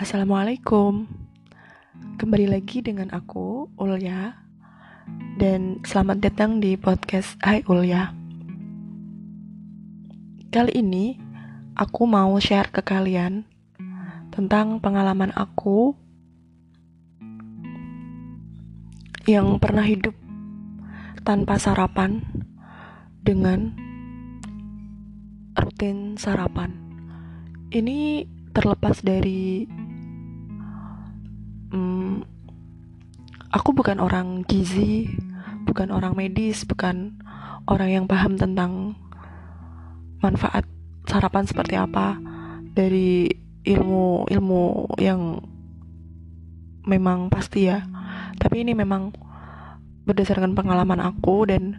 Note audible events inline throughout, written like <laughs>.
Assalamualaikum. Kembali lagi dengan aku, Ulya. Dan selamat datang di podcast Hai Ulya. Kali ini aku mau share ke kalian Tentang pengalaman aku Yang pernah hidup tanpa sarapan Dengan rutin sarapan. Ini terlepas dari hmm, aku bukan orang gizi, bukan orang medis, bukan orang yang paham tentang manfaat sarapan seperti apa dari ilmu-ilmu yang memang pasti ya. Tapi ini memang berdasarkan pengalaman aku dan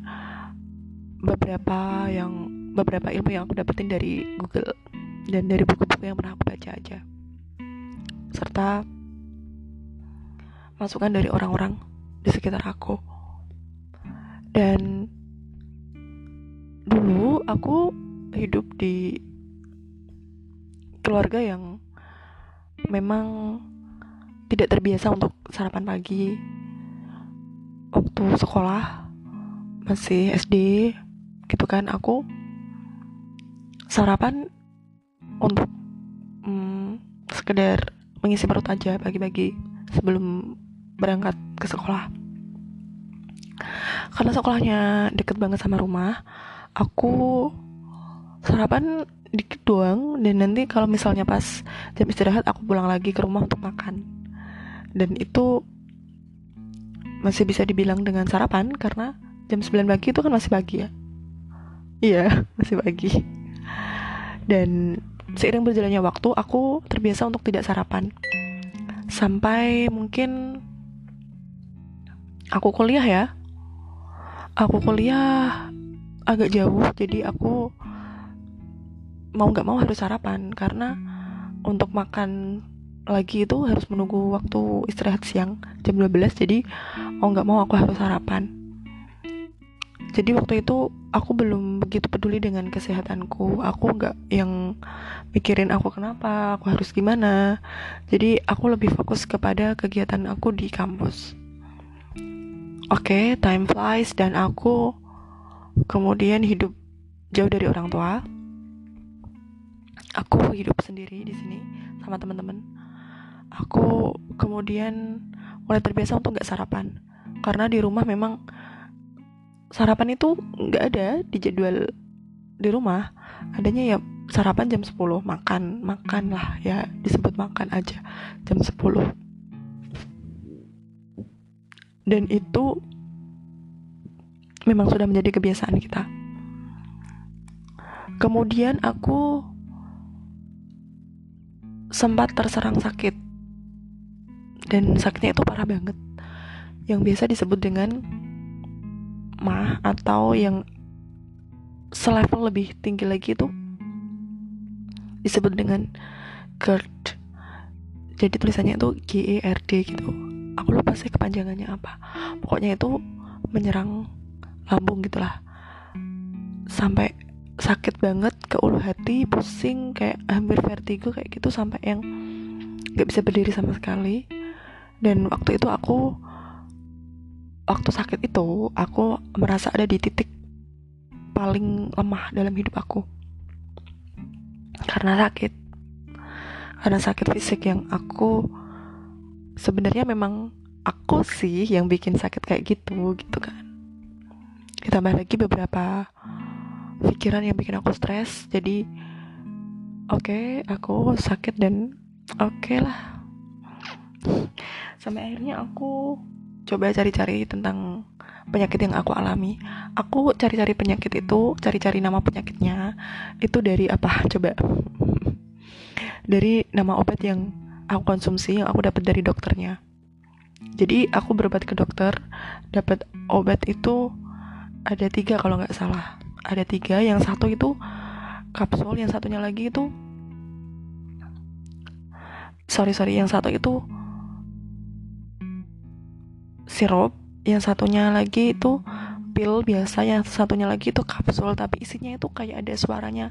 beberapa yang beberapa ilmu yang aku dapetin dari Google dan dari buku-buku yang pernah aku baca aja serta masukan dari orang-orang di sekitar aku. Dan dulu aku hidup di keluarga yang memang tidak terbiasa untuk sarapan pagi. Waktu sekolah masih SD gitu kan aku sarapan untuk hmm, sekedar mengisi perut aja pagi-pagi sebelum berangkat ke sekolah. Karena sekolahnya deket banget sama rumah aku sarapan dikit doang. Dan nanti kalau misalnya pas jam istirahat aku pulang lagi ke rumah untuk makan. Dan itu masih bisa dibilang dengan sarapan karena jam 9 pagi itu kan masih pagi ya. Iya <laughs> masih pagi. Dan seiring berjalannya waktu aku terbiasa untuk tidak sarapan. Sampai mungkin aku kuliah ya. Aku kuliah agak jauh jadi aku mau nggak mau harus sarapan. Karena untuk makan lagi itu harus menunggu waktu istirahat siang jam 12 jadi mau nggak mau aku harus sarapan. Jadi waktu itu aku belum begitu peduli dengan kesehatanku. Aku nggak yang mikirin aku kenapa aku harus gimana. Jadi aku lebih fokus kepada kegiatan aku di kampus oke okay, time flies dan aku kemudian hidup jauh dari orang tua. Aku hidup sendiri di sini sama teman-teman. Aku kemudian mulai terbiasa untuk nggak sarapan. Karena di rumah memang sarapan itu nggak ada di jadwal di rumah. Adanya ya sarapan jam 10 makan makan lah ya disebut makan aja jam 10 dan itu memang sudah menjadi kebiasaan kita. Kemudian aku sempat terserang sakit. Dan sakitnya itu parah banget. Yang biasa disebut dengan mah atau yang selevel lebih tinggi lagi itu disebut dengan GERD. Jadi tulisannya itu G E R D gitu aku lupa sih kepanjangannya apa. Pokoknya itu menyerang lambung gitulah. Sampai sakit banget ke ulu hati pusing kayak hampir vertigo kayak gitu sampai yang nggak bisa berdiri sama sekali. Dan waktu itu aku waktu sakit itu aku merasa ada di titik paling lemah dalam hidup aku. Karena sakit. Karena sakit fisik yang aku sebenarnya memang aku sih yang bikin sakit kayak gitu gitu kan. Ditambah lagi beberapa pikiran yang bikin aku stres jadi oke okay, aku sakit dan oke okay lah. Sampai akhirnya aku coba cari-cari tentang penyakit yang aku alami. Aku cari-cari penyakit itu cari-cari nama penyakitnya itu dari apa? Coba. Dari nama obat yang aku konsumsi yang aku dapat dari dokternya. Jadi aku berobat ke dokter dapat obat itu ada tiga kalau nggak salah. Ada tiga yang satu itu kapsul yang satunya lagi itu sorry sorry yang satu itu sirup yang satunya lagi itu pil biasa yang satunya lagi itu kapsul tapi isinya itu kayak ada suaranya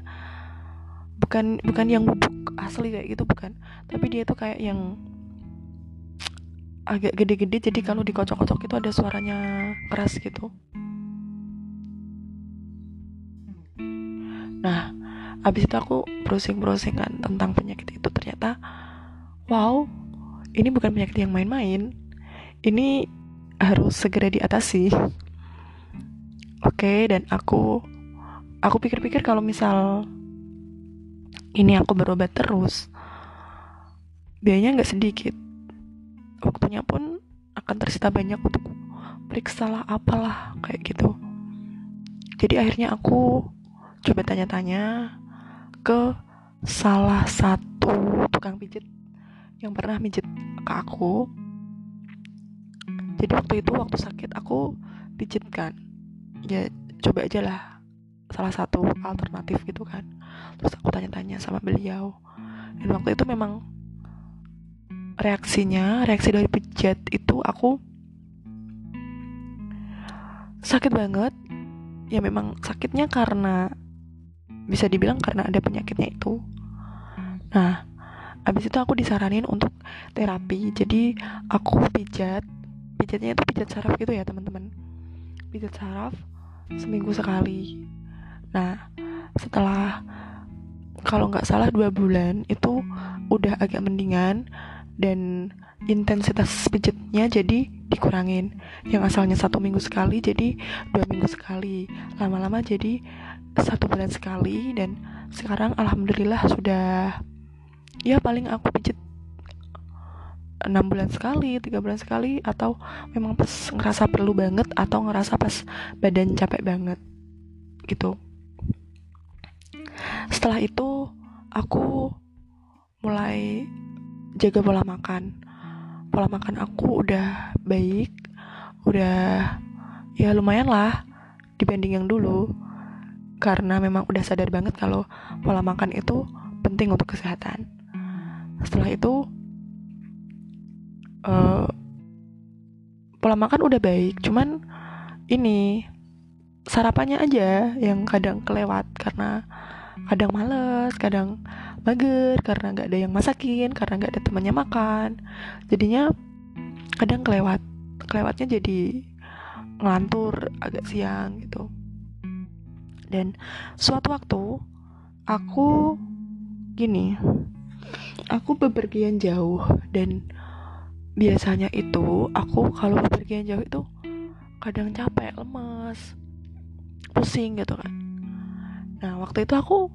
bukan bukan yang bubuk asli kayak gitu bukan. Tapi dia tuh kayak yang agak gede-gede jadi kalau dikocok-kocok itu ada suaranya keras gitu. Nah abis itu aku browsing-browsing kan tentang penyakit itu ternyata wow ini bukan penyakit yang main-main. Ini harus segera diatasi. Oke okay, dan aku aku pikir-pikir kalau misal ini aku berobat terus biayanya nggak sedikit. Waktunya pun akan tersita banyak untuk periksa lah apalah kayak gitu. Jadi akhirnya aku coba tanya-tanya ke salah satu tukang pijit yang pernah pijit ke aku. Jadi waktu itu waktu sakit aku pijit kan ya coba aja lah salah satu alternatif gitu kan terus aku tanya-tanya sama beliau. Dan waktu itu memang reaksinya reaksi dari pijat itu aku sakit banget. Ya memang sakitnya karena bisa dibilang karena ada penyakitnya itu. Nah abis itu aku disaranin untuk terapi. Jadi aku pijat pijatnya itu pijat saraf gitu ya teman-teman. Pijat saraf seminggu sekali. Nah setelah kalau nggak salah dua bulan itu udah agak mendingan dan intensitas pijatnya jadi dikurangin. Yang asalnya satu minggu sekali jadi dua minggu sekali. Lama-lama jadi satu bulan sekali dan sekarang alhamdulillah sudah ya paling aku pijat enam bulan sekali tiga bulan sekali atau memang pas ngerasa perlu banget atau ngerasa pas badan capek banget gitu setelah itu aku mulai jaga pola makan. Pola makan aku udah baik udah ya lumayan lah dibanding yang dulu. Karena memang udah sadar banget kalau pola makan itu penting untuk kesehatan. Setelah itu uh, pola makan udah baik cuman ini sarapannya aja yang kadang kelewat karena kadang males kadang mager karena nggak ada yang masakin karena nggak ada temannya makan. Jadinya kadang kelewat kelewatnya jadi ngelantur agak siang gitu. Dan suatu waktu aku gini aku bepergian jauh dan biasanya itu aku kalau bepergian jauh itu kadang capek lemes pusing gitu kan nah waktu itu aku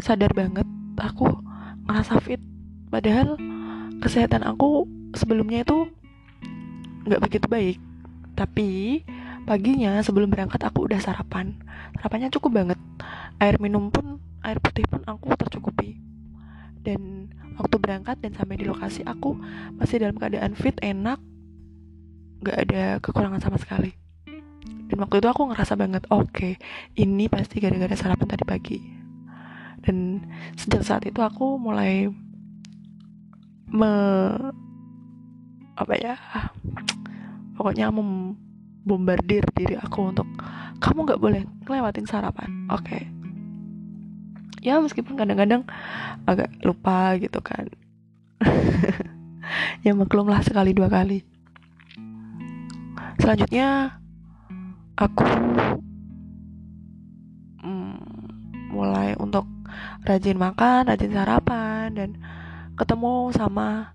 sadar banget aku ngerasa fit. Padahal kesehatan aku sebelumnya itu nggak begitu baik. Tapi paginya sebelum berangkat aku udah sarapan. Sarapannya cukup banget. Air minum pun air putih pun aku tercukupi. Dan waktu berangkat dan sampai di lokasi aku masih dalam keadaan fit enak nggak ada kekurangan sama sekali dan waktu itu aku ngerasa banget oke okay, ini pasti gara-gara sarapan tadi pagi. Dan sejak saat itu aku mulai me apa ya pokoknya membombardir diri aku untuk kamu nggak boleh ngelewatin sarapan. Oke. Okay. ya meskipun kadang-kadang agak lupa gitu kan. <laughs> Ya maklumlah sekali dua kali. Selanjutnya aku mm, mulai untuk rajin makan, rajin sarapan dan ketemu sama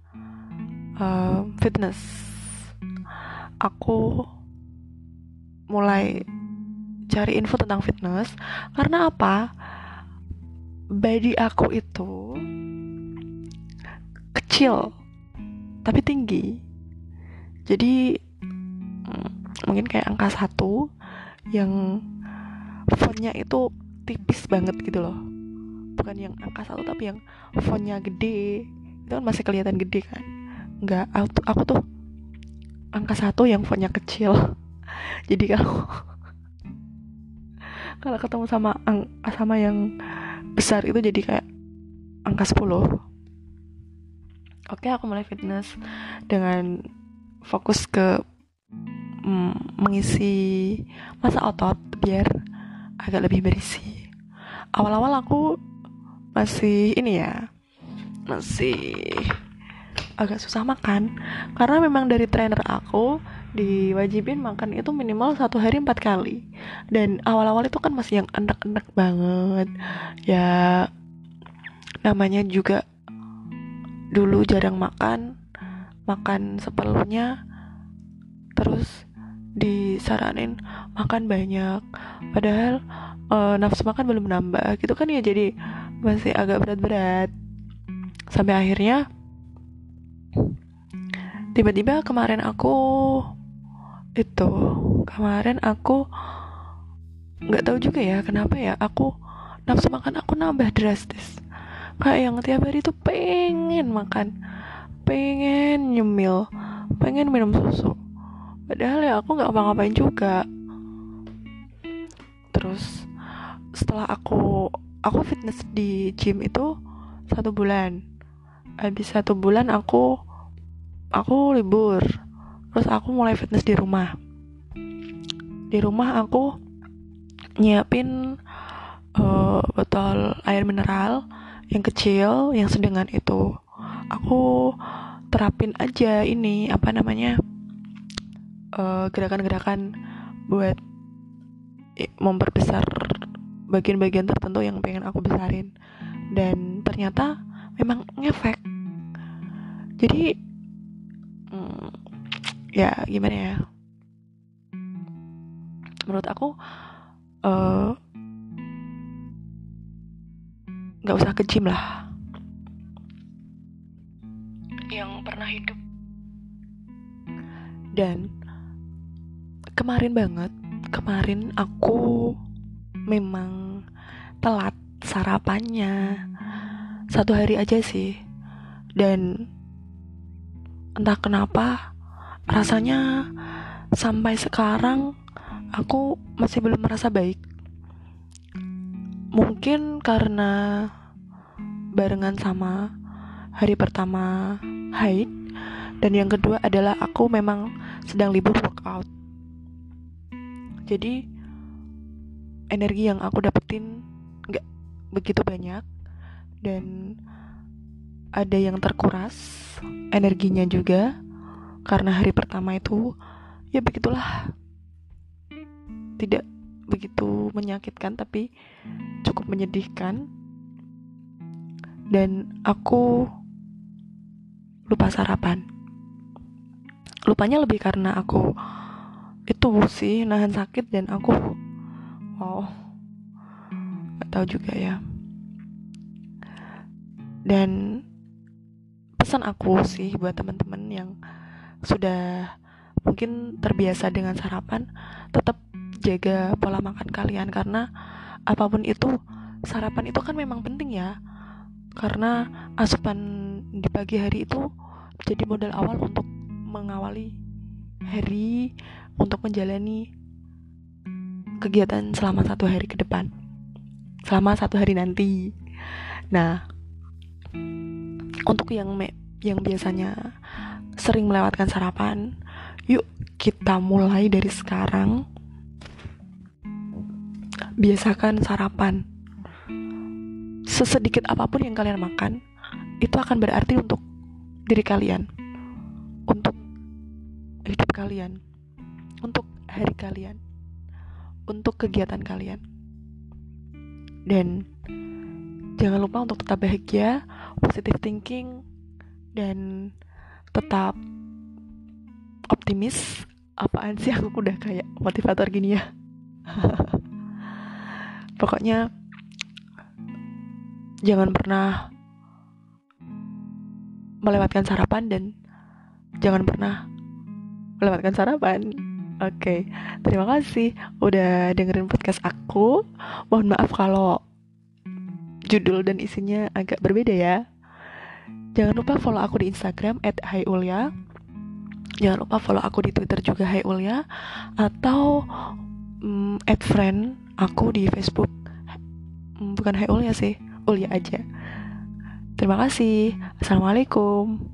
uh, fitness. Aku mulai cari info tentang fitness karena apa? Body aku itu kecil tapi tinggi. Jadi mungkin kayak angka satu yang fontnya itu tipis banget gitu loh. Bukan yang angka satu tapi yang fontnya gede. Itu kan masih kelihatan gede kan? Nggak aku, aku tuh angka satu yang fontnya kecil. <laughs> Jadi kalau <laughs> kalau ketemu sama ang, sama yang besar itu jadi kayak angka 10 oke aku mulai fitness dengan fokus ke mm, mengisi masa otot biar agak lebih berisi. Awal-awal aku masih ini ya masih agak susah makan. Karena memang dari trainer aku diwajibin makan itu minimal satu hari empat kali. Dan awal-awal itu kan masih yang enak-enak banget. Ya namanya juga dulu jarang makan makan seperlunya terus disaranin makan banyak. Padahal uh, nafsu makan belum nambah gitu kan ya jadi masih agak berat-berat. Sampai akhirnya tiba-tiba kemarin aku itu kemarin aku nggak tahu juga ya kenapa ya aku nafsu makan aku nambah drastis. Kayak yang tiap hari tuh pengen makan pengen nyemil pengen minum susu padahal ya aku nggak apa-ngapain juga. Terus setelah aku aku fitness di gym itu satu bulan. Habis satu bulan aku aku libur. Terus aku mulai fitness di rumah. Di rumah aku nyiapin uh, botol air mineral yang kecil yang sedengan itu. Aku terapin aja ini apa namanya eh, gerakan-gerakan buat memperbesar bagian-bagian tertentu yang pengen aku besarin. Dan ternyata memang ngefek. Jadi ya gimana ya? Menurut aku eh, nggak uh, usah ke gym lah. Yang pernah hidup. Dan kemarin banget kemarin aku memang telat sarapannya. Satu hari aja sih. Dan entah kenapa rasanya sampai sekarang aku masih belum merasa baik. Mungkin karena barengan sama hari pertama haid dan yang kedua adalah aku memang sedang libur workout jadi energi yang aku dapetin nggak begitu banyak dan ada yang terkuras energinya juga karena hari pertama itu ya begitulah. Tidak begitu menyakitkan tapi cukup menyedihkan. Dan aku lupa sarapan. Lupanya lebih karena aku itu sih nahan sakit dan aku wow. Gak tahu juga ya. Dan pesan aku sih buat teman-teman yang sudah mungkin terbiasa dengan sarapan tetap jaga pola makan kalian. Karena apa pun itu sarapan itu kan memang penting ya. Karena asupan di pagi hari itu jadi modal awal untuk mengawali hari untuk menjalani kegiatan selama satu hari ke depan selama satu hari nanti nah untuk yang me yang biasanya sering melewatkan sarapan, yuk kita mulai dari sekarang. Biasakan sarapan. Sesedikit apa pun yang kalian makan, itu akan berarti untuk diri kalian, hidup kalian, untuk hari kalian, untuk kegiatan kalian. Dan jangan lupa untuk tetap bahagia, positive thinking, dan tetap optimis apaan sih aku udah kayak motivator gini ya <laughs> pokoknya jangan pernah melewatkan sarapan dan jangan pernah melewatkan sarapan oke okay. terima kasih udah dengerin podcast aku mohon maaf kalau judul dan isinya agak berbeda ya Jangan lupa follow aku di Instagram @hayulia. Jangan lupa follow aku di Twitter juga hayulia atau um, add friend aku di Facebook. Um, bukan hayulia sih, Ulia aja. Terima kasih. Assalamualaikum.